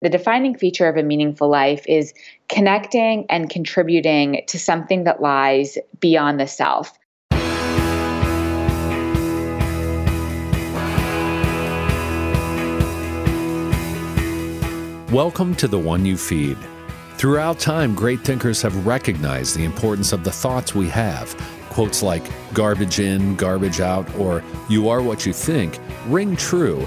The defining feature of a meaningful life is connecting and contributing to something that lies beyond the self. Welcome to The One You Feed. Throughout time, great thinkers have recognized the importance of the thoughts we have. Quotes like garbage in, garbage out, or you are what you think ring true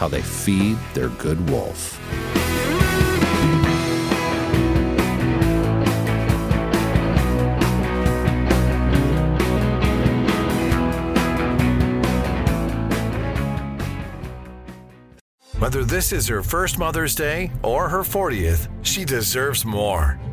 how they feed their good wolf. Whether this is her first Mother's Day or her 40th, she deserves more.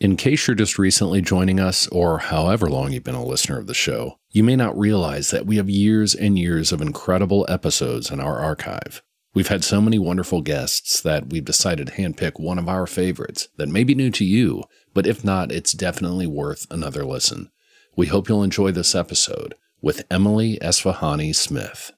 In case you're just recently joining us, or however long you've been a listener of the show, you may not realize that we have years and years of incredible episodes in our archive. We've had so many wonderful guests that we've decided to handpick one of our favorites that may be new to you, but if not, it's definitely worth another listen. We hope you'll enjoy this episode with Emily Esfahani Smith.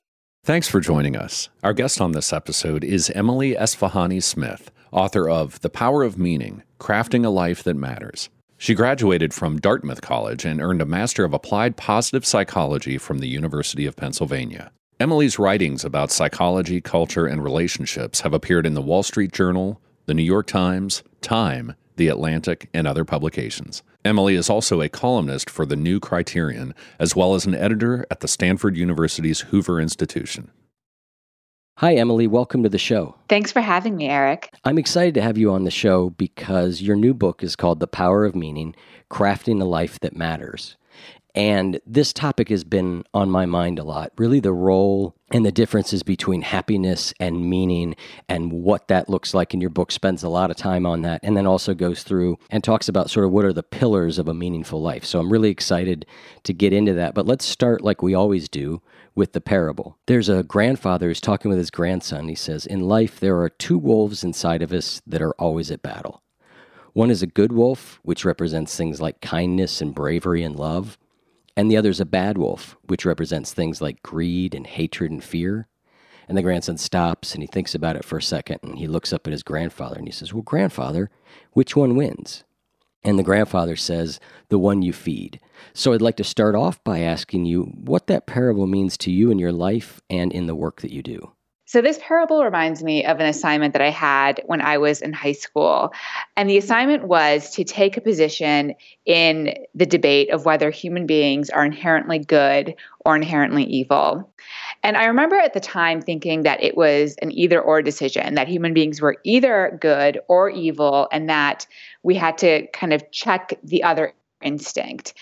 Thanks for joining us. Our guest on this episode is Emily Esfahani Smith, author of The Power of Meaning Crafting a Life That Matters. She graduated from Dartmouth College and earned a Master of Applied Positive Psychology from the University of Pennsylvania. Emily's writings about psychology, culture, and relationships have appeared in the Wall Street Journal, the New York Times, Time, The Atlantic, and other publications. Emily is also a columnist for the New Criterion, as well as an editor at the Stanford University's Hoover Institution. Hi, Emily. Welcome to the show. Thanks for having me, Eric. I'm excited to have you on the show because your new book is called The Power of Meaning Crafting a Life That Matters. And this topic has been on my mind a lot really, the role and the differences between happiness and meaning and what that looks like. And your book spends a lot of time on that and then also goes through and talks about sort of what are the pillars of a meaningful life. So I'm really excited to get into that. But let's start like we always do with the parable. There's a grandfather who's talking with his grandson. He says, In life, there are two wolves inside of us that are always at battle. One is a good wolf, which represents things like kindness and bravery and love. And the other is a bad wolf, which represents things like greed and hatred and fear. And the grandson stops and he thinks about it for a second and he looks up at his grandfather and he says, Well, grandfather, which one wins? And the grandfather says, The one you feed. So I'd like to start off by asking you what that parable means to you in your life and in the work that you do. So, this parable reminds me of an assignment that I had when I was in high school. And the assignment was to take a position in the debate of whether human beings are inherently good or inherently evil. And I remember at the time thinking that it was an either or decision, that human beings were either good or evil, and that we had to kind of check the other instinct.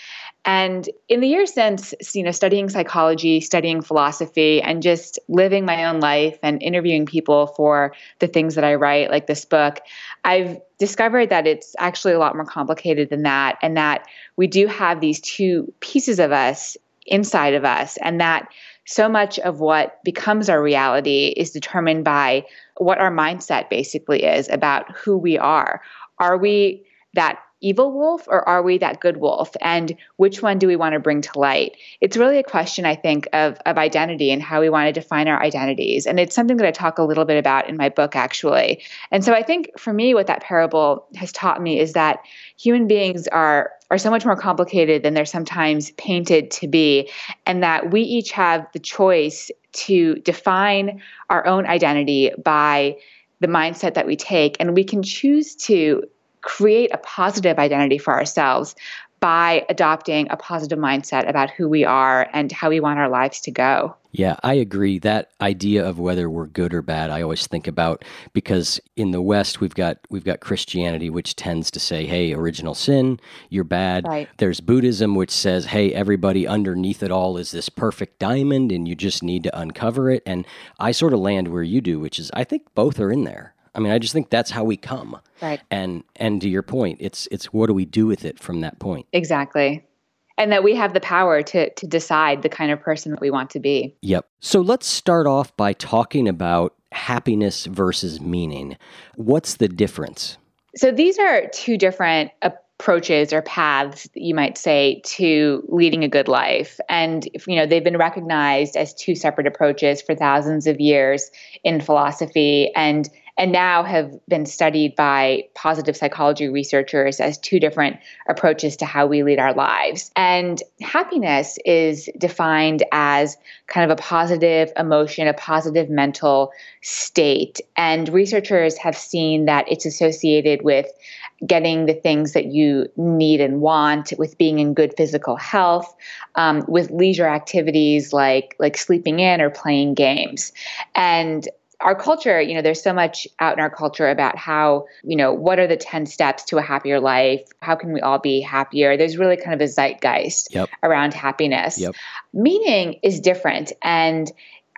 And in the years since, you know, studying psychology, studying philosophy, and just living my own life and interviewing people for the things that I write, like this book, I've discovered that it's actually a lot more complicated than that, and that we do have these two pieces of us inside of us, and that so much of what becomes our reality is determined by what our mindset basically is about who we are. Are we that evil wolf or are we that good wolf? And which one do we want to bring to light? It's really a question, I think, of, of identity and how we want to define our identities. And it's something that I talk a little bit about in my book, actually. And so I think for me, what that parable has taught me is that human beings are are so much more complicated than they're sometimes painted to be and that we each have the choice to define our own identity by the mindset that we take and we can choose to create a positive identity for ourselves by adopting a positive mindset about who we are and how we want our lives to go. Yeah, I agree. That idea of whether we're good or bad, I always think about because in the West we've got we've got Christianity which tends to say, "Hey, original sin, you're bad." Right. There's Buddhism which says, "Hey, everybody underneath it all is this perfect diamond and you just need to uncover it." And I sort of land where you do, which is I think both are in there. I mean, I just think that's how we come. Right. And and to your point, it's it's what do we do with it from that point? Exactly and that we have the power to to decide the kind of person that we want to be. Yep. So let's start off by talking about happiness versus meaning. What's the difference? So these are two different approaches or paths you might say to leading a good life and you know they've been recognized as two separate approaches for thousands of years in philosophy and and now have been studied by positive psychology researchers as two different approaches to how we lead our lives. And happiness is defined as kind of a positive emotion, a positive mental state. And researchers have seen that it's associated with getting the things that you need and want, with being in good physical health, um, with leisure activities like like sleeping in or playing games. And our culture, you know, there's so much out in our culture about how, you know, what are the 10 steps to a happier life? How can we all be happier? There's really kind of a zeitgeist yep. around happiness. Yep. Meaning is different. And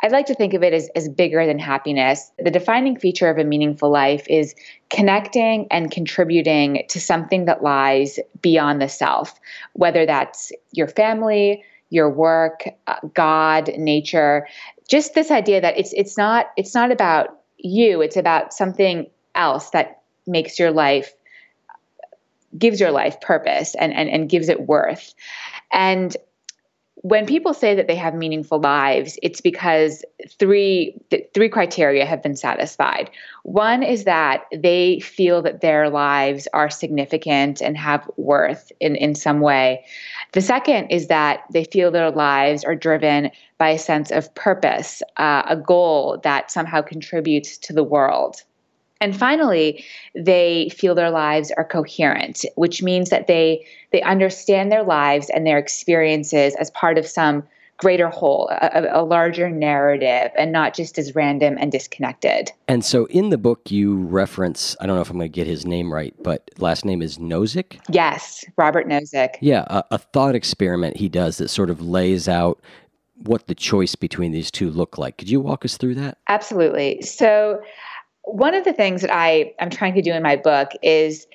I'd like to think of it as, as bigger than happiness. The defining feature of a meaningful life is connecting and contributing to something that lies beyond the self, whether that's your family, your work, uh, God, nature, just this idea that it's it's not it's not about you, it's about something else that makes your life gives your life purpose and and, and gives it worth. And when people say that they have meaningful lives, it's because three three criteria have been satisfied. One is that they feel that their lives are significant and have worth in, in some way. The second is that they feel their lives are driven by a sense of purpose, uh, a goal that somehow contributes to the world. And finally, they feel their lives are coherent, which means that they they understand their lives and their experiences as part of some greater whole, a, a, larger narrative, and not just as random and disconnected. And so in the book, you reference, I don't know if I'm going to get his name right, but last name is Nozick? Yes, Robert Nozick. Yeah, a, a thought experiment he does that sort of lays out what the choice between these two look like. Could you walk us through that? Absolutely. So, one of the things that I am trying to do in my book is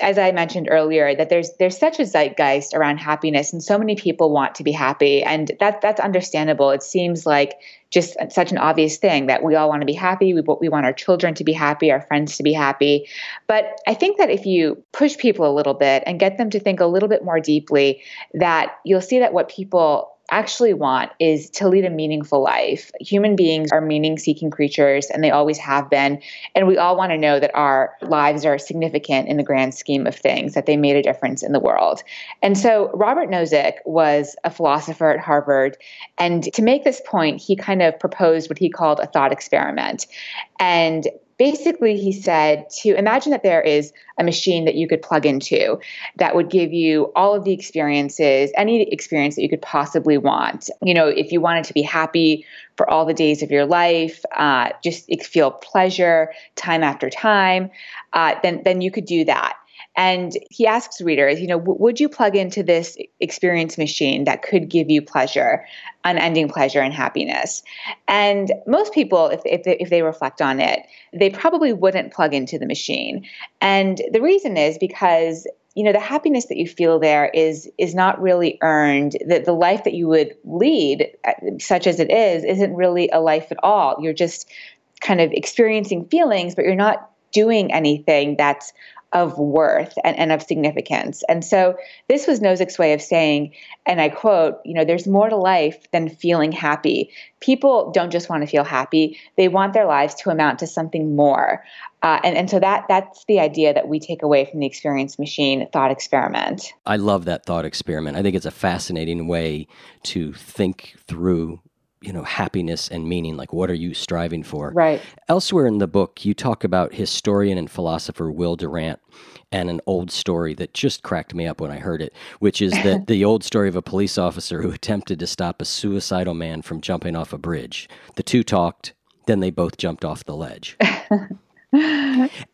as I mentioned earlier, that there's there's such a zeitgeist around happiness, and so many people want to be happy, and that that's understandable. It seems like just such an obvious thing that we all want to be happy. We we want our children to be happy, our friends to be happy. But I think that if you push people a little bit and get them to think a little bit more deeply, that you'll see that what people actually want is to lead a meaningful life. Human beings are meaning seeking creatures and they always have been. And we all want to know that our lives are significant in the grand scheme of things, that they made a difference in the world. And so Robert Nozick was a philosopher at Harvard. And to make this point, he kind of proposed what he called a thought experiment. And basically he said to imagine that there is a machine that you could plug into that would give you all of the experiences any experience that you could possibly want. You know if you wanted to be happy for all the days of your life uh, just feel pleasure time after time uh, then then you could do that and he asks readers, you know, would you plug into this experience machine that could give you pleasure, unending pleasure and happiness? And most people, if, if, they, if they reflect on it, they probably wouldn't plug into the machine. And the reason is because you know the happiness that you feel there is is not really earned that the life that you would lead uh, such as it is isn't really a life at all you're just kind of experiencing feelings but you're not doing anything that's of worth and, and of significance. And so this was Nozick's way of saying, and I quote, you know, there's more to life than feeling happy. People don't just want to feel happy, they want their lives to amount to something more. Uh, and, and so that that's the idea that we take away from the experience machine thought experiment. I love that thought experiment. I think it's a fascinating way to think through you know, happiness and meaning. Like, what are you striving for? Right. Elsewhere in the book, you talk about historian and philosopher Will Durant and an old story that just cracked me up when I heard it, which is that the old story of a police officer who attempted to stop a suicidal man from jumping off a bridge. The two talked, then they both jumped off the ledge.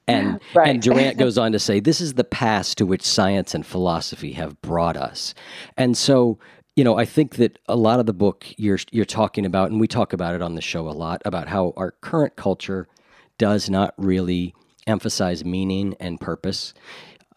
and right. and Durant goes on to say this is the past to which science and philosophy have brought us. And so you know, I think that a lot of the book you're you're talking about, and we talk about it on the show a lot, about how our current culture does not really emphasize meaning and purpose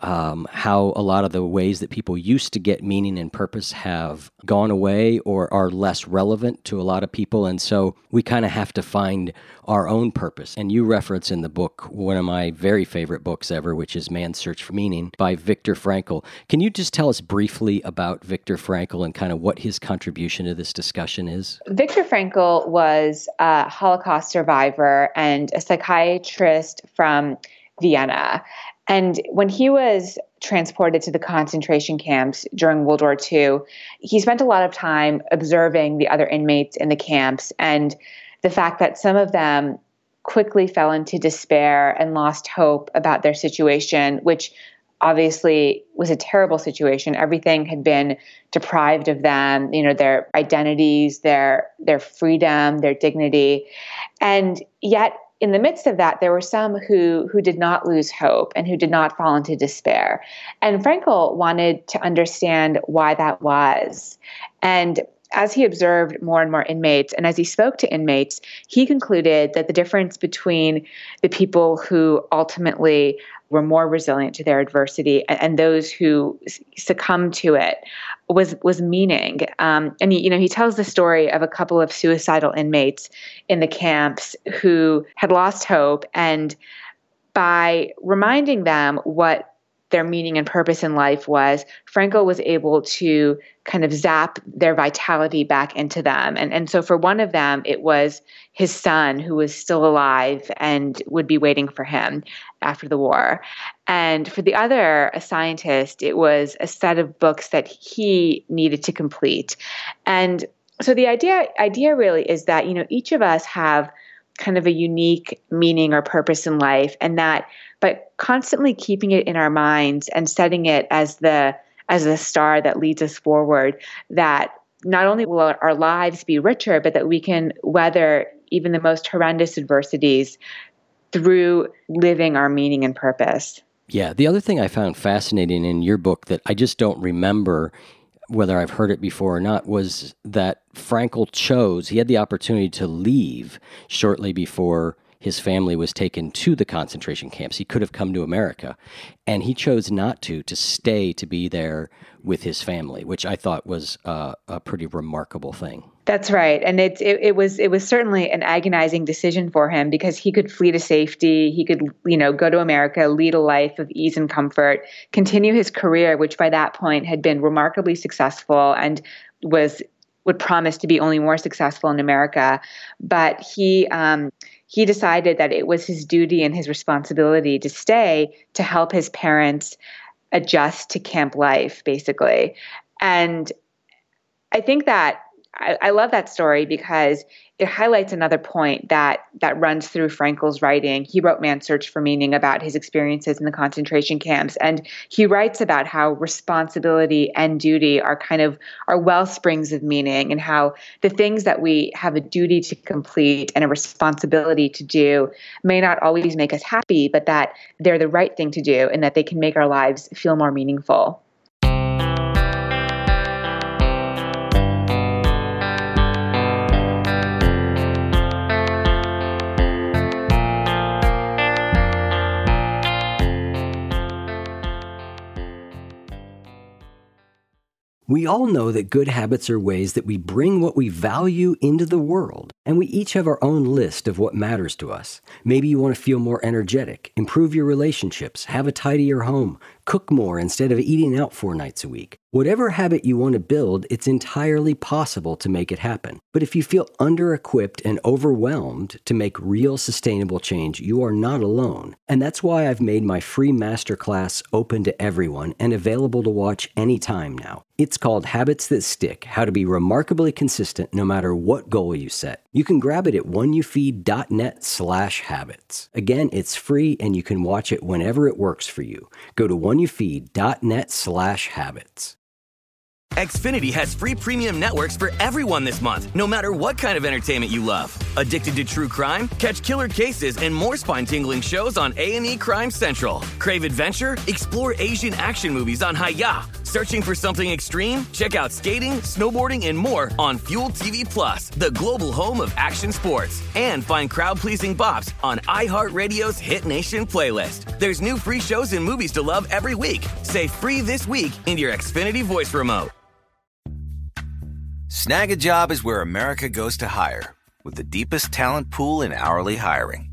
um, how a lot of the ways that people used to get meaning and purpose have gone away or are less relevant to a lot of people. And so we kind of have to find our own purpose. And you reference in the book one of my very favorite books ever, which is Man's Search for Meaning by Viktor Frankl. Can you just tell us briefly about Viktor Frankl and kind of what his contribution to this discussion is? Viktor Frankl was a Holocaust survivor and a psychiatrist from Vienna. And when he was transported to the concentration camps during World War II, he spent a lot of time observing the other inmates in the camps and the fact that some of them quickly fell into despair and lost hope about their situation, which obviously was a terrible situation. Everything had been deprived of them, you know, their identities, their their freedom, their dignity. And yet in the midst of that, there were some who who did not lose hope and who did not fall into despair. And Frankl wanted to understand why that was. And as he observed more and more inmates and as he spoke to inmates, he concluded that the difference between the people who ultimately were more resilient to their adversity and, and those who succumbed to it was was meaning. Um, and he, you know, he tells the story of a couple of suicidal inmates in the camps who had lost hope, and by reminding them what their meaning and purpose in life was, Frankl was able to kind of zap their vitality back into them. And, and so for one of them, it was his son who was still alive and would be waiting for him after the war. And for the other, a scientist, it was a set of books that he needed to complete. And so the idea idea really is that, you know, each of us have kind of a unique meaning or purpose in life and that but constantly keeping it in our minds and setting it as the as the star that leads us forward that not only will our lives be richer but that we can weather even the most horrendous adversities through living our meaning and purpose. Yeah the other thing i found fascinating in your book that i just don't remember whether I've heard it before or not, was that Frankl chose, he had the opportunity to leave shortly before his family was taken to the concentration camps. He could have come to America, and he chose not to, to stay to be there with his family, which I thought was uh, a pretty remarkable thing. That's right, and it, it, it was it was certainly an agonizing decision for him because he could flee to safety, he could you know go to America, lead a life of ease and comfort, continue his career, which by that point had been remarkably successful and was would promise to be only more successful in America, but he um, he decided that it was his duty and his responsibility to stay to help his parents adjust to camp life, basically. And I think that I, I love that story because it highlights another point that that runs through Frankl's writing. He wrote Man's Search for Meaning about his experiences in the concentration camps, and he writes about how responsibility and duty are kind of are well springs of meaning, and how the things that we have a duty to complete and a responsibility to do may not always make us happy, but that they're the right thing to do, and that they can make our lives feel more meaningful. We all know that good habits are ways that we bring what we value into the world, and we each have our own list of what matters to us. Maybe you want to feel more energetic, improve your relationships, have a tidier home, Cook more instead of eating out four nights a week. Whatever habit you want to build, it's entirely possible to make it happen. But if you feel under equipped and overwhelmed to make real sustainable change, you are not alone. And that's why I've made my free masterclass open to everyone and available to watch anytime now. It's called Habits That Stick How to Be Remarkably Consistent No Matter What Goal You Set. You can grab it at oneyoufeed.net slash habits. Again, it's free and you can watch it whenever it works for you. Go to oneyoufeed.net slash habits. Xfinity has free premium networks for everyone this month, no matter what kind of entertainment you love. Addicted to true crime? Catch killer cases and more spine-tingling shows on A&E Crime Central. Crave adventure? Explore Asian action movies on Hi-YAH. Searching for something extreme? Check out skating, snowboarding, and more on Fuel TV Plus, the global home of action sports. And find crowd-pleasing bops on iHeartRadio's Hit Nation playlist. There's new free shows and movies to love every week. Say free this week in your Xfinity voice remote. Snag a job is where America goes to hire, with the deepest talent pool in hourly hiring.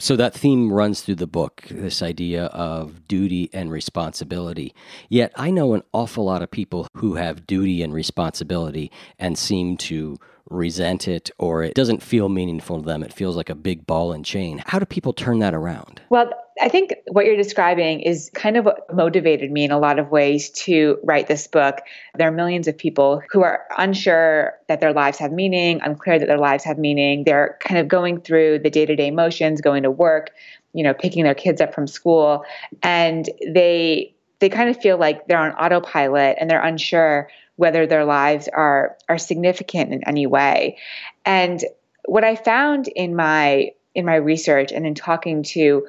So that theme runs through the book, this idea of duty and responsibility. Yet I know an awful lot of people who have duty and responsibility and seem to resent it or it doesn't feel meaningful to them. It feels like a big ball and chain. How do people turn that around? Well, I think what you're describing is kind of what motivated me in a lot of ways to write this book. There are millions of people who are unsure that their lives have meaning, unclear that their lives have meaning. They're kind of going through the day to day motions, going to work, you know, picking their kids up from school, and they they kind of feel like they're on autopilot and they're unsure whether their lives are are significant in any way. And what I found in my in my research and in talking to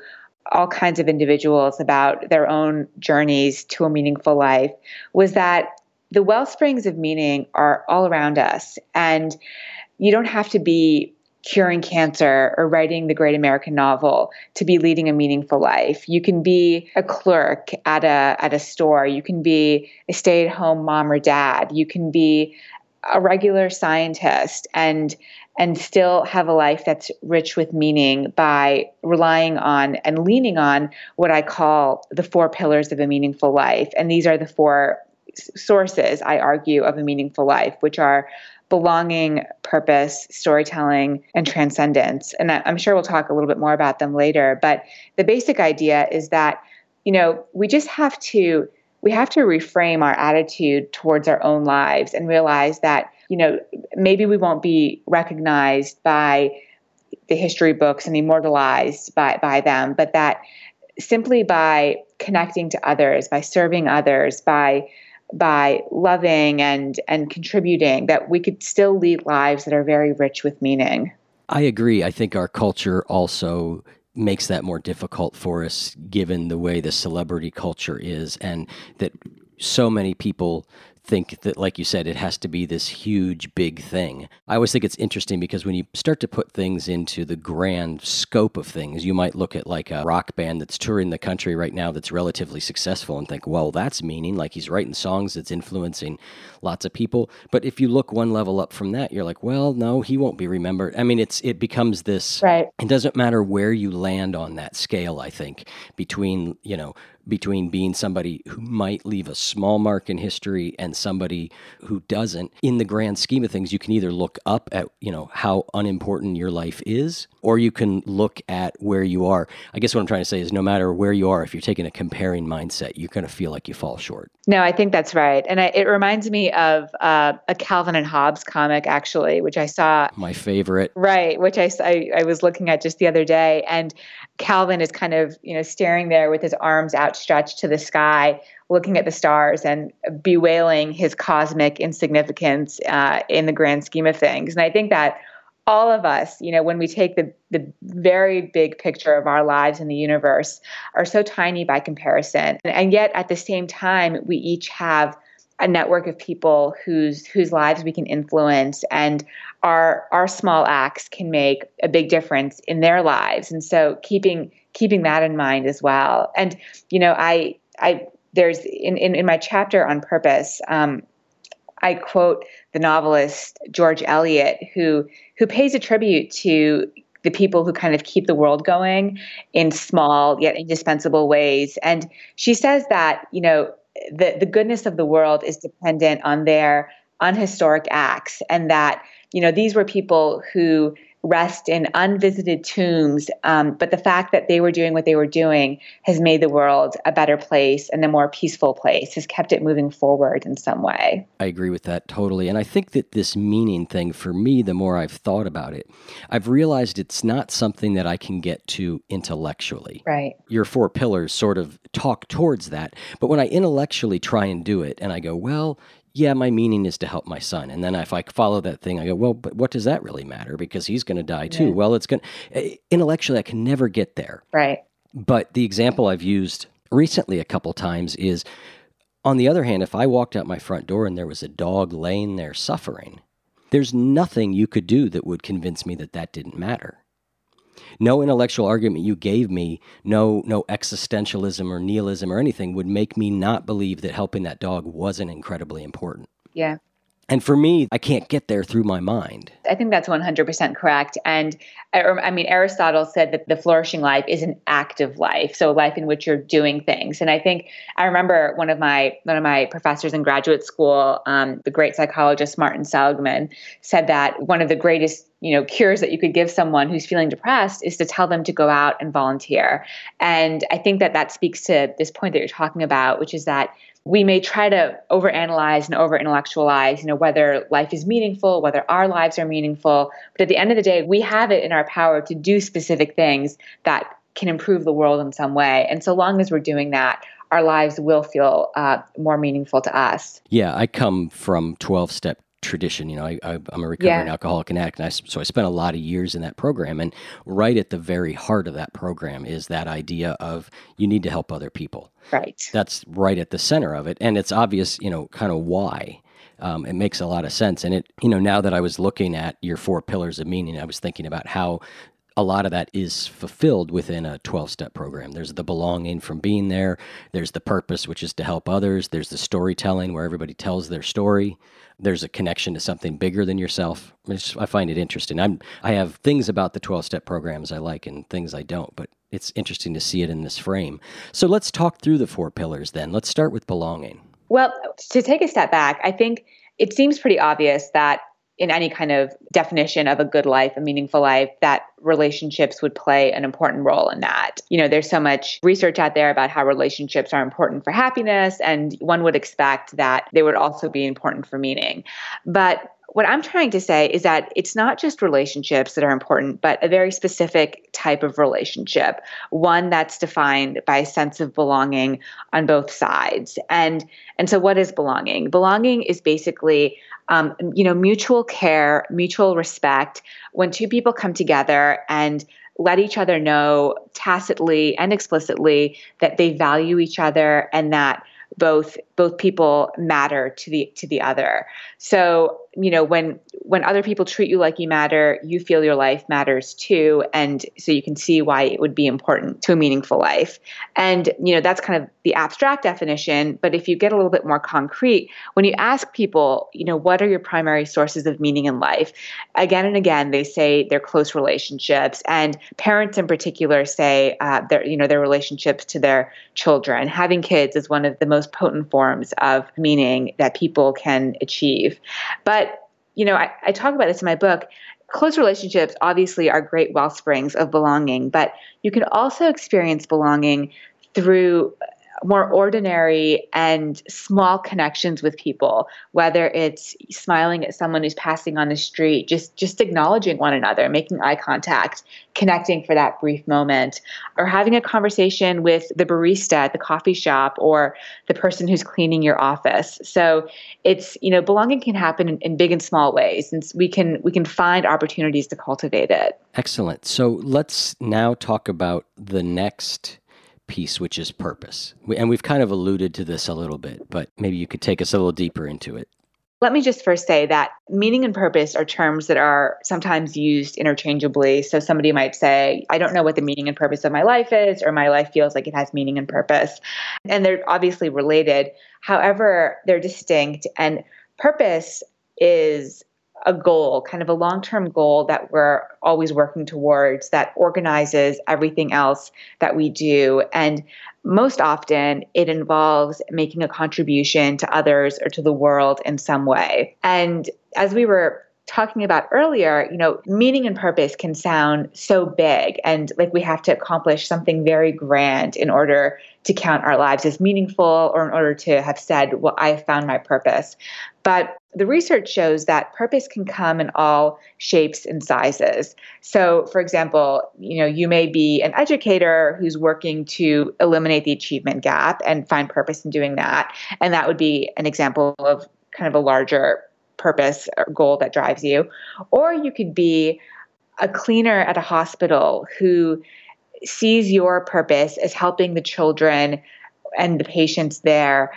all kinds of individuals about their own journeys to a meaningful life was that the well springs of meaning are all around us and you don't have to be curing cancer or writing the great American novel to be leading a meaningful life. You can be a clerk at a at a store, you can be a stay-at-home mom or dad, you can be a regular scientist and and still have a life that's rich with meaning by relying on and leaning on what I call the four pillars of a meaningful life. And these are the four sources, I argue, of a meaningful life, which are belonging, purpose, storytelling, and transcendence. And I'm sure we'll talk a little bit more about them later. But the basic idea is that, you know, we just have to we have to reframe our attitude towards our own lives and realize that, you know, maybe we won't be recognized by the history books and immortalized by, by them, but that simply by connecting to others, by serving others, by by loving and and contributing that we could still lead lives that are very rich with meaning. I agree. I think our culture also makes that more difficult for us given the way the celebrity culture is and that so many people think that, like you said, it has to be this huge, big thing. I always think it's interesting because when you start to put things into the grand scope of things, you might look at like a rock band that's touring the country right now that's relatively successful and think, well, that's meaning like he's writing songs that's influencing lots of people. But if you look one level up from that, you're like, well, no, he won't be remembered. I mean, it's it becomes this. Right. It doesn't matter where you land on that scale. I think between you know between being somebody who might leave a small mark in history and somebody who doesn't. In the grand scheme of things you can either look up at you know how unimportant your life is or you can look at where you are. I guess what i'm trying to say is no matter where you are if you're taking a comparing mindset you're going to feel like you fall short. No i think that's right. And I, it reminds me of uh, a calvin and hobbes comic actually which i saw my favorite. Right which I, I, I was looking at just the other day. And calvin is kind of you know staring there with his arms outstretched to the sky looking at the stars and bewailing his cosmic insignificance uh, in the grand scheme of things. And I think that all of us, you know, when we take the, the very big picture of our lives in the universe, are so tiny by comparison. And yet at the same time, we each have a network of people whose whose lives we can influence and our our small acts can make a big difference in their lives and so keeping keeping that in mind as well and you know i i there's in, in, in my chapter on purpose, um, I quote the novelist George Eliot, who who pays a tribute to the people who kind of keep the world going in small yet indispensable ways. And she says that you know the the goodness of the world is dependent on their unhistoric acts, and that you know these were people who rest in unvisited tombs. Um, but the fact that they were doing what they were doing has made the world a better place and a more peaceful place, has kept it moving forward in some way. I agree with that totally. And I think that this meaning thing, for me, the more I've thought about it, I've realized it's not something that I can get to intellectually. Right. Your four pillars sort of talk towards that. But when I intellectually try and do it and I go, well, yeah, my meaning is to help my son. And then if I follow that thing, I go, well, but what does that really matter? Because he's going to die too. Yeah. Well, it's going to, eh, intellectually, I can never get there. Right. But the example I've used recently a couple times is on the other hand, if I walked out my front door and there was a dog laying there suffering, there's nothing you could do that would convince me that that didn't matter. No intellectual argument you gave me, no no existentialism or nihilism or anything would make me not believe that helping that dog wasn't incredibly important. Yeah. And for me, I can't get there through my mind. I think that's 100% correct. And I, mean, Aristotle said that the flourishing life is an active life, so a life in which you're doing things. And I think I remember one of my one of my professors in graduate school, um, the great psychologist Martin Seligman, said that one of the greatest you know cures that you could give someone who's feeling depressed is to tell them to go out and volunteer. And I think that that speaks to this point that you're talking about, which is that we may try to overanalyze and over intellectualize, you know, whether life is meaningful, whether our lives are meaningful. But at the end of the day, we have it in our power to do specific things that can improve the world in some way. And so long as we're doing that, our lives will feel uh, more meaningful to us. Yeah, I come from 12 step tradition. You know, I, am a recovering yeah. alcoholic and addict, and I, so I spent a lot of years in that program. And right at the very heart of that program is that idea of you need to help other people. Right. That's right at the center of it, and it's obvious, you know, kind of why. Um, it makes a lot of sense. And it, you know, now that I was looking at your four pillars of meaning, I was thinking about how a lot of that is fulfilled within a 12 step program. There's the belonging from being there, there's the purpose, which is to help others, there's the storytelling where everybody tells their story. There's a connection to something bigger than yourself. I, I find it interesting. I'm I have things about the 12 step programs I like and things I don't, but it's interesting to see it in this frame. So let's talk through the four pillars then. Let's start with belonging. Well, to take a step back, I think it seems pretty obvious that in any kind of definition of a good life, a meaningful life, that relationships would play an important role in that. You know, there's so much research out there about how relationships are important for happiness, and one would expect that they would also be important for meaning. But what I'm trying to say is that it's not just relationships that are important, but a very specific type of relationship, one that's defined by a sense of belonging on both sides. And and so what is belonging? Belonging is basically um, you know, mutual care, mutual respect. When two people come together and let each other know tacitly and explicitly that they value each other and that both both people matter to the to the other. So you know, when when other people treat you like you matter, you feel your life matters too, and so you can see why it would be important to a meaningful life. And you know, that's kind of the abstract definition. But if you get a little bit more concrete, when you ask people, you know, what are your primary sources of meaning in life? Again and again, they say their close relationships, and parents in particular say uh, their you know their relationships to their children. Having kids is one of the most potent forms of meaning that people can achieve. But, you know, I, I talk about this in my book. Close relationships obviously are great well springs of belonging, but you can also experience belonging through more ordinary and small connections with people whether it's smiling at someone who's passing on the street just just acknowledging one another making eye contact connecting for that brief moment or having a conversation with the barista at the coffee shop or the person who's cleaning your office. So it's you know belonging can happen in, in big and small ways and we can we can find opportunities to cultivate it. Excellent. So let's now talk about the next piece, which is purpose. And we've kind of alluded to this a little bit, but maybe you could take us a little deeper into it. Let me just first say that meaning and purpose are terms that are sometimes used interchangeably. So somebody might say, I don't know what the meaning and purpose of my life is, or my life feels like it has meaning and purpose. And they're obviously related. However, they're distinct. And purpose is a goal, kind of a long term goal that we're always working towards that organizes everything else that we do. And most often, it involves making a contribution to others or to the world in some way. And as we were talking about earlier, you know, meaning and purpose can sound so big and like we have to accomplish something very grand in order to count our lives as meaningful or in order to have said, well, I found my purpose. But the research shows that purpose can come in all shapes and sizes. So, for example, you know, you may be an educator who's working to eliminate the achievement gap and find purpose in doing that. And that would be an example of kind of a larger purpose or goal that drives you. Or you could be a cleaner at a hospital who sees your purpose as helping the children and the patients there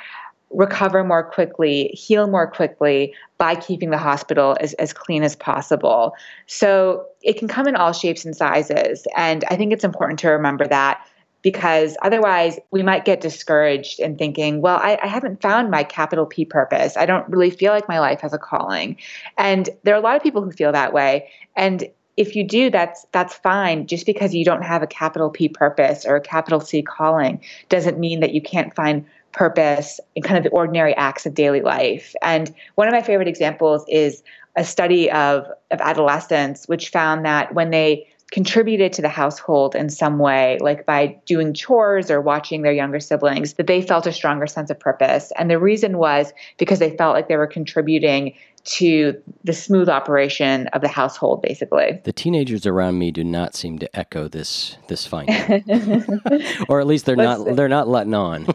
recover more quickly, heal more quickly by keeping the hospital as, as clean as possible. So it can come in all shapes and sizes. And I think it's important to remember that because otherwise we might get discouraged in thinking, well, I, I, haven't found my capital P purpose. I don't really feel like my life has a calling. And there are a lot of people who feel that way. And if you do, that's that's fine. Just because you don't have a capital P purpose or a capital C calling doesn't mean that you can't find purpose in kind of the ordinary acts of daily life. And one of my favorite examples is a study of, of adolescents, which found that when they contributed to the household in some way, like by doing chores or watching their younger siblings, that they felt a stronger sense of purpose. And the reason was because they felt like they were contributing to the smooth operation of the household basically. The teenagers around me do not seem to echo this this finding. Or at least they're not they're not letting on.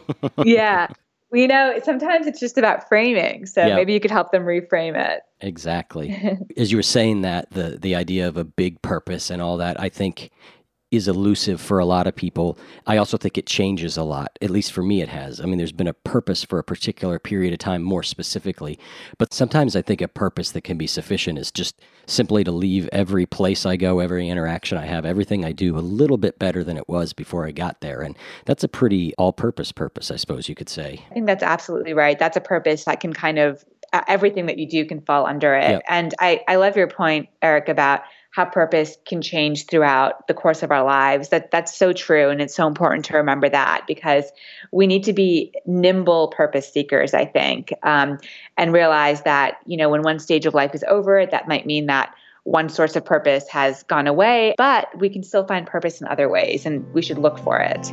Yeah you know sometimes it's just about framing so maybe you could help them reframe it. Exactly. As you were saying that the the idea of a big purpose and all that i think is elusive for a lot of people. I also think it changes a lot. At least for me, it has. I mean, there's been a purpose for a particular period of time, more specifically. But sometimes I think a purpose that can be sufficient is just simply to leave every place I go, every interaction I have, everything I do a little bit better than it was before I got there. And that's a pretty all purpose purpose, I suppose you could say. I think that's absolutely right. That's a purpose that can kind of, everything that you do can fall under it. Yep. And I, I love your point, Eric, about how purpose can change throughout the course of our lives. That that's so true and it's so important to remember that because we need to be nimble purpose seekers, I think, um, and realize that you know when one stage of life is over, that might mean that one source of purpose has gone away, but we can still find purpose in other ways, and we should look for it.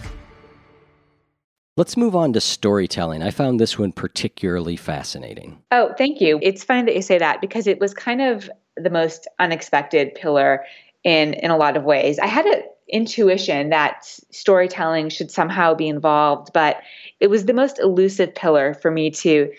Let's move on to storytelling. I found this one particularly fascinating. Oh, thank you. It's funny that you say that because it was kind of the most unexpected pillar in in a lot of ways. I had an intuition that storytelling should somehow be involved, but it was the most elusive pillar for me to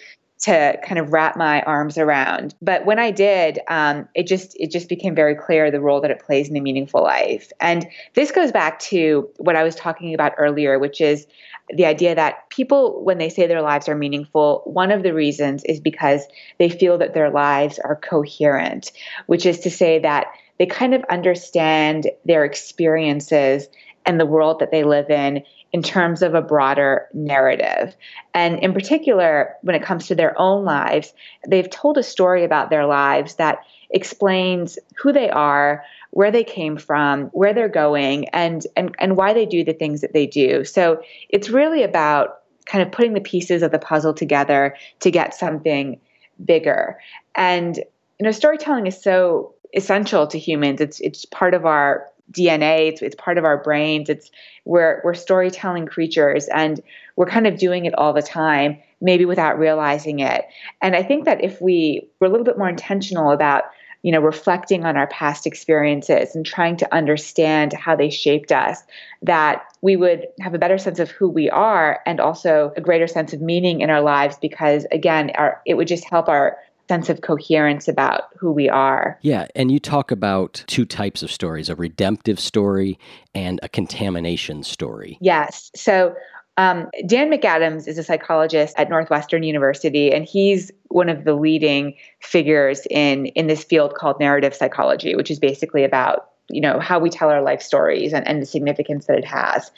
to kind of wrap my arms around. But when I did, um, it just it just became very clear the role that it plays in a meaningful life. And this goes back to what I was talking about earlier, which is the idea that people, when they say their lives are meaningful, one of the reasons is because they feel that their lives are coherent, which is to say that they kind of understand their experiences and the world that they live in in terms of a broader narrative. And in particular, when it comes to their own lives, they've told a story about their lives that explains who they are, where they came from, where they're going, and and and why they do the things that they do. So it's really about kind of putting the pieces of the puzzle together to get something bigger. And you know, storytelling is so essential to humans. It's it's part of our DNA. It's, it's part of our brains. It's we're we're storytelling creatures, and we're kind of doing it all the time, maybe without realizing it. And I think that if we were a little bit more intentional about you know, reflecting on our past experiences and trying to understand how they shaped us, that we would have a better sense of who we are and also a greater sense of meaning in our lives because, again, our, it would just help our sense of coherence about who we are. Yeah, and you talk about two types of stories a redemptive story and a contamination story. Yes. So um, Dan McAdams is a psychologist at Northwestern University, and he's one of the leading figures in in this field called narrative psychology, which is basically about you know how we tell our life stories and, and the significance that it has.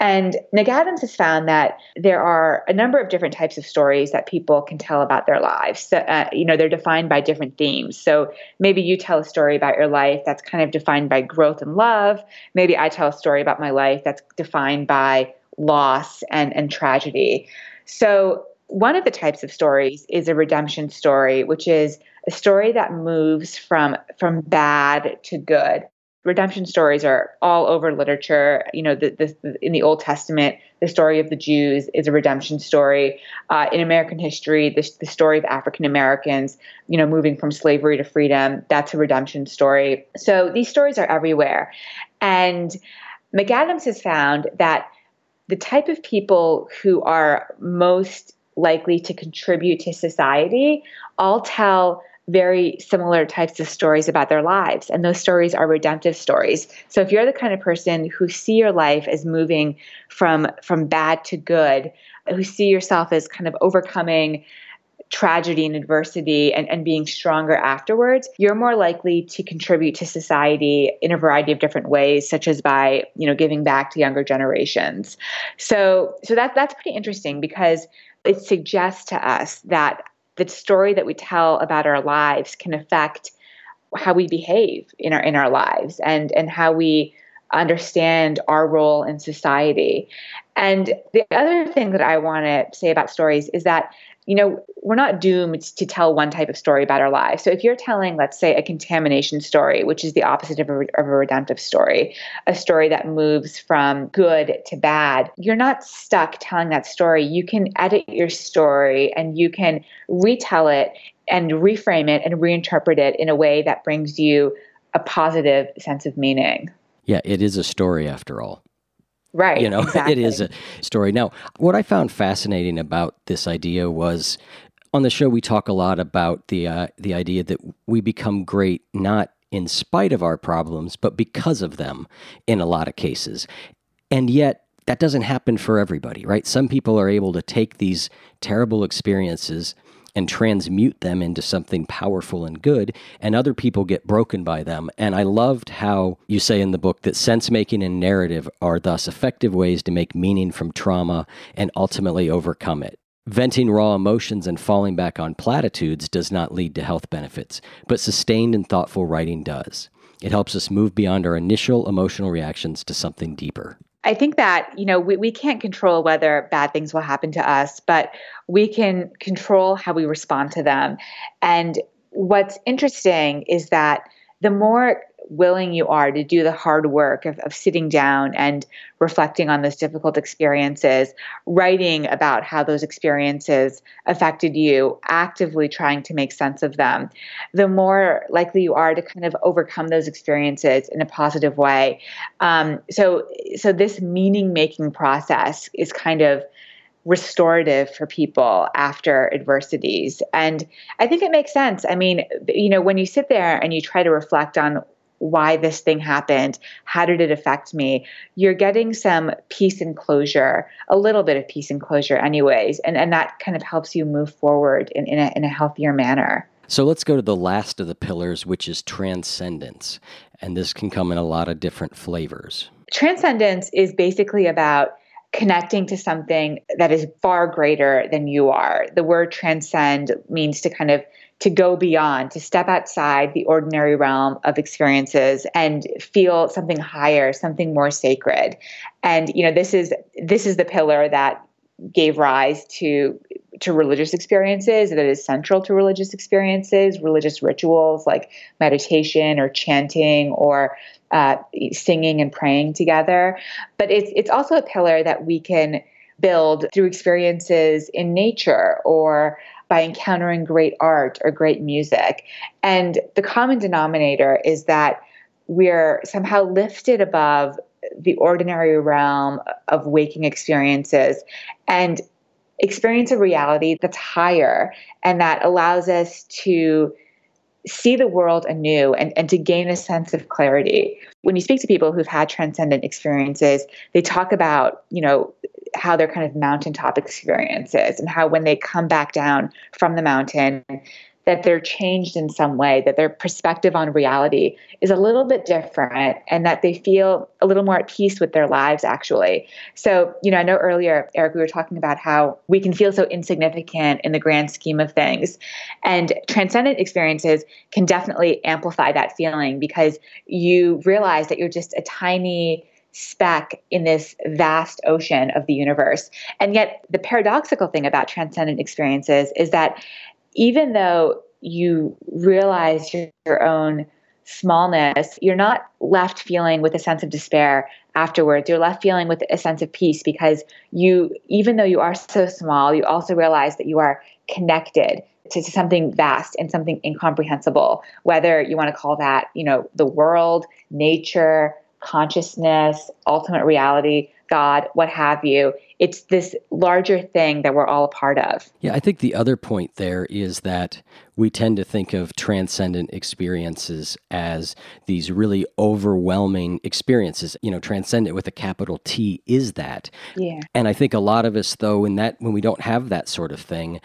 And McAdams has found that there are a number of different types of stories that people can tell about their lives. So, uh, you know, they're defined by different themes. So maybe you tell a story about your life that's kind of defined by growth and love. Maybe I tell a story about my life that's defined by loss and, and tragedy. So, one of the types of stories is a redemption story, which is a story that moves from from bad to good. Redemption stories are all over literature. You know, the, the, in the Old Testament, the story of the Jews is a redemption story. Uh, in American history, the, the story of African Americans, you know, moving from slavery to freedom, that's a redemption story. So these stories are everywhere. And McAdams has found that the type of people who are most likely to contribute to society all tell very similar types of stories about their lives and those stories are redemptive stories so if you're the kind of person who see your life as moving from from bad to good who see yourself as kind of overcoming tragedy and adversity and, and being stronger afterwards, you're more likely to contribute to society in a variety of different ways, such as by, you know, giving back to younger generations. So so that that's pretty interesting because it suggests to us that the story that we tell about our lives can affect how we behave in our in our lives and and how we understand our role in society. And the other thing that I want to say about stories is that you know, we're not doomed to tell one type of story about our lives. So if you're telling, let's say, a contamination story, which is the opposite of a, of a redemptive story, a story that moves from good to bad, you're not stuck telling that story. You can edit your story and you can retell it and reframe it and reinterpret it in a way that brings you a positive sense of meaning. Yeah, it is a story after all. Right. You know, exactly. it is a story. Now, what I found fascinating about this idea was on the show we talk a lot about the uh, the idea that we become great not in spite of our problems, but because of them in a lot of cases. And yet that doesn't happen for everybody, right? Some people are able to take these terrible experiences and transmute them into something powerful and good, and other people get broken by them. And I loved how you say in the book that sense making and narrative are thus effective ways to make meaning from trauma and ultimately overcome it. Venting raw emotions and falling back on platitudes does not lead to health benefits, but sustained and thoughtful writing does. It helps us move beyond our initial emotional reactions to something deeper. I think that, you know, we, we can't control whether bad things will happen to us, but we can control how we respond to them. And what's interesting is that the more willing you are to do the hard work of, of sitting down and reflecting on those difficult experiences, writing about how those experiences affected you, actively trying to make sense of them, the more likely you are to kind of overcome those experiences in a positive way. Um, so, so this meaning making process is kind of restorative for people after adversities. And I think it makes sense. I mean, you know, when you sit there and you try to reflect on why this thing happened, how did it affect me, you're getting some peace and closure, a little bit of peace and closure, anyways. And, and that kind of helps you move forward in, in, a, in a healthier manner. So let's go to the last of the pillars, which is transcendence. And this can come in a lot of different flavors. Transcendence is basically about connecting to something that is far greater than you are. The word transcend means to kind of to go beyond, to step outside the ordinary realm of experiences and feel something higher, something more sacred. And you know, this is this is the pillar that gave rise to to religious experiences that is central to religious experiences religious rituals like meditation or chanting or uh, singing and praying together but it's it's also a pillar that we can build through experiences in nature or by encountering great art or great music. And the common denominator is that we're somehow lifted above the ordinary realm of waking experiences and experience a reality that's higher and that allows us to see the world anew and, and to gain a sense of clarity. When you speak to people who've had transcendent experiences, they talk about, you know, how they're kind of mountaintop experiences and how when they come back down from the mountain, that they're changed in some way, that their perspective on reality is a little bit different, and that they feel a little more at peace with their lives, actually. So, you know, I know earlier, Eric, we were talking about how we can feel so insignificant in the grand scheme of things. And transcendent experiences can definitely amplify that feeling because you realize that you're just a tiny speck in this vast ocean of the universe. And yet, the paradoxical thing about transcendent experiences is that even though you realize your, your own smallness, you're not left feeling with a sense of despair afterwards. You're left feeling with a sense of peace because you, even though you are so small, you also realize that you are connected to, to something vast and something incomprehensible. Whether you want to call that, you know, the world, nature, consciousness, ultimate reality, God, what have you. It's this larger thing that we're all a part of. Yeah, I think the other point there is that we tend to think of transcendent experiences as these really overwhelming experiences. You know, transcendent with a capital T is that. Yeah. And I think a lot of us, though, in that when we don't have that sort of thing,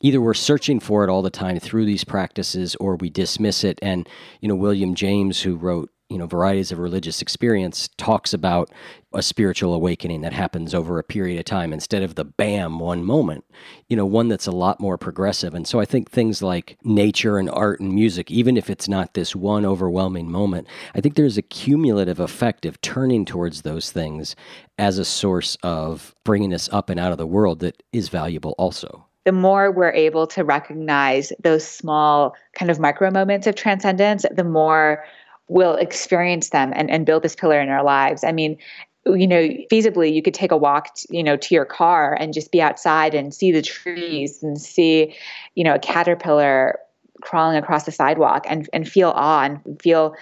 either we're searching for it all the time through these practices or we dismiss it. And, you know, William James, who wrote you know varieties of religious experience talks about a spiritual awakening that happens over a period of time instead of the bam one moment you know one that's a lot more progressive. And so i think things like nature and art and music even if it's not this one overwhelming moment i think there's a cumulative effect of turning towards those things as a source of bringing us up and out of the world that is valuable also. The more we're able to recognize those small kind of micro moments of transcendence, the more we'll experience them and, and build this pillar in our lives. I mean, you know, feasibly, you could take a walk, t- you know, to your car and just be outside and see the trees and see, you know, a caterpillar crawling across the sidewalk and and feel awe and feel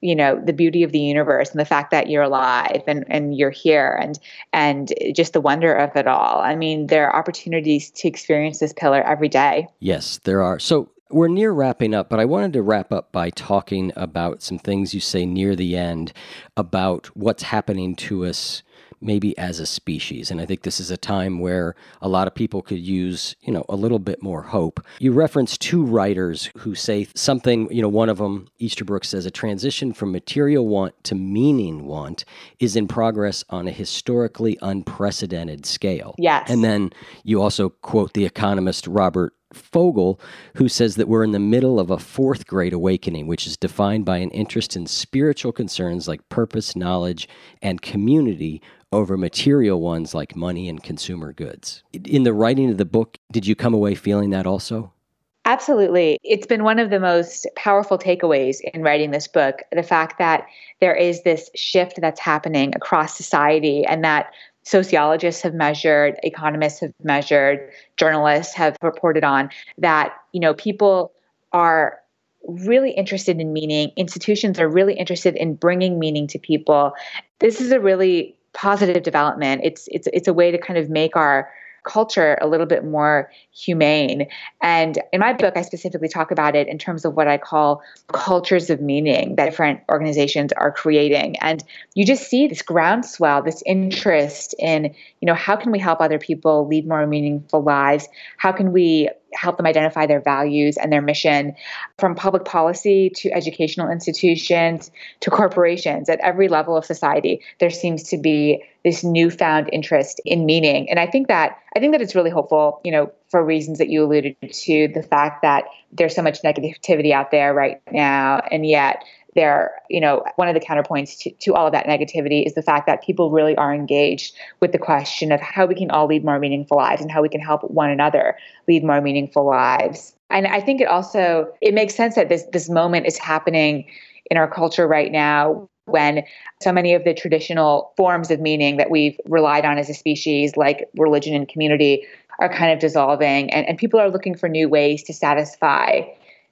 you know the beauty of the universe and the fact that you're alive and and you're here and and just the wonder of it all. I mean there are opportunities to experience this pillar every day. Yes there are. So we're near wrapping up, but I wanted to wrap up by talking about some things you say near the end about what's happening to us maybe as a species. And I think this is a time where a lot of people could use, you know, a little bit more hope. You reference two writers who say something, you know, one of them, Easterbrook says, a transition from material want to meaning want is in progress on a historically unprecedented scale. Yes. And then you also quote the economist Robert Fogel, who says that we're in the middle of a fourth great awakening, which is defined by an interest in spiritual concerns like purpose, knowledge, and community over material ones like money and consumer goods. In the writing of the book, did you come away feeling that also? Absolutely. It's been one of the most powerful takeaways in writing this book the fact that there is this shift that's happening across society and that sociologists have measured, economists have measured, journalists have reported on that, you know, people are really interested in meaning. Institutions are really interested in bringing meaning to people. This is a really positive development. It's it's it's a way to kind of make our culture a little bit more humane. And in my book, I specifically talk about it in terms of what I call cultures of meaning that different organizations are creating. And you just see this groundswell, this interest in, you know, how can we help other people lead more meaningful lives? How can we help them identify their values and their mission from public policy to educational institutions to corporations at every level of society there seems to be this newfound interest in meaning. And i think that i think that it's really hopeful you know for reasons that you alluded to the fact that there's so much negativity out there right now and yet there, you know, one of the counterpoints to, to all of that negativity is the fact that people really are engaged with the question of how we can all lead more meaningful lives and how we can help one another lead more meaningful lives. And I think it also it makes sense that this this moment is happening in our culture right now when so many of the traditional forms of meaning that we've relied on as a species, like religion and community, are kind of dissolving and, and people are looking for new ways to satisfy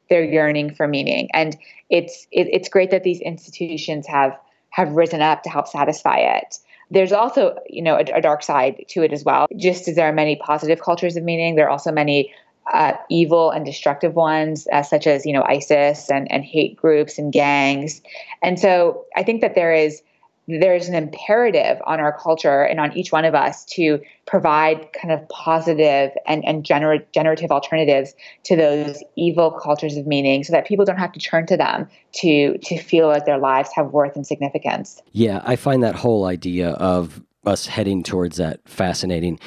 their yearning for meaning. And it's it, it's great that these institutions have have risen up to help satisfy it. There's also, you know, a, a dark side to it as well. Just as there are many positive cultures of meaning, there are also many uh, evil and destructive ones, uh, such as you know ISIS and, and hate groups and gangs. And so I think that there is there's an imperative on our culture and on each one of us to provide kind of positive and, and gener- generative alternatives to those evil cultures of meaning so that people don't have to turn to them to to feel like their lives have worth and significance. Yeah, I find that whole idea of us heading towards that fascinating.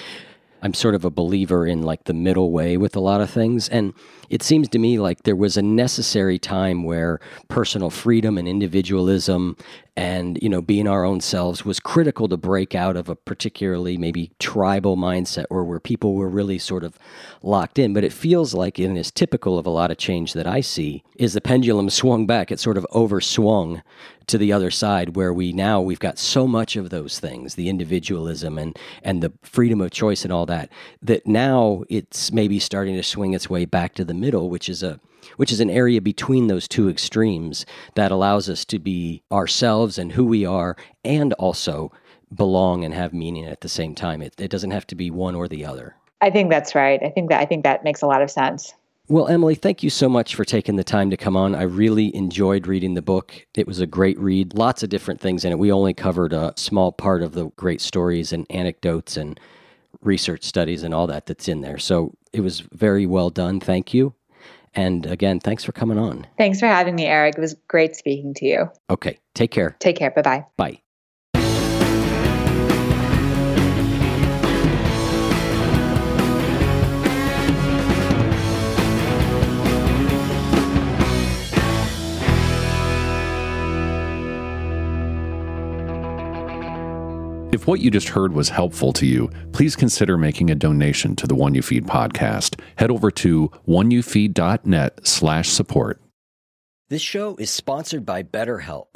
I'm sort of a believer in like the middle way with a lot of things. And it seems to me like there was a necessary time where personal freedom and individualism and you know being our own selves was critical to break out of a particularly maybe tribal mindset or where people were really sort of locked in. But it feels like and is typical of a lot of change that i see is the pendulum swung back. It sort of overswung to the other side where we now we've got so much of those things the individualism and and the freedom of choice and all that that now it's maybe starting to swing its way back to the middle which is a which is an area between those two extremes that allows us to be ourselves and who we are, and also belong and have meaning at the same time. It, it doesn't have to be one or the other. I think that's right. I think that I think that makes a lot of sense. Well, Emily, thank you so much for taking the time to come on. I really enjoyed reading the book. It was a great read. Lots of different things in it. We only covered a small part of the great stories and anecdotes and research studies and all that that's in there. So it was very well done. Thank you. And again, thanks for coming on. Thanks for having me, Eric. It was great speaking to you. Okay. Take care. Take care. Bye bye. Bye. If what you just heard was helpful to you, please consider making a donation to the One You Feed podcast. Head over to oneyoufeed.net slash support. This show is sponsored by BetterHelp.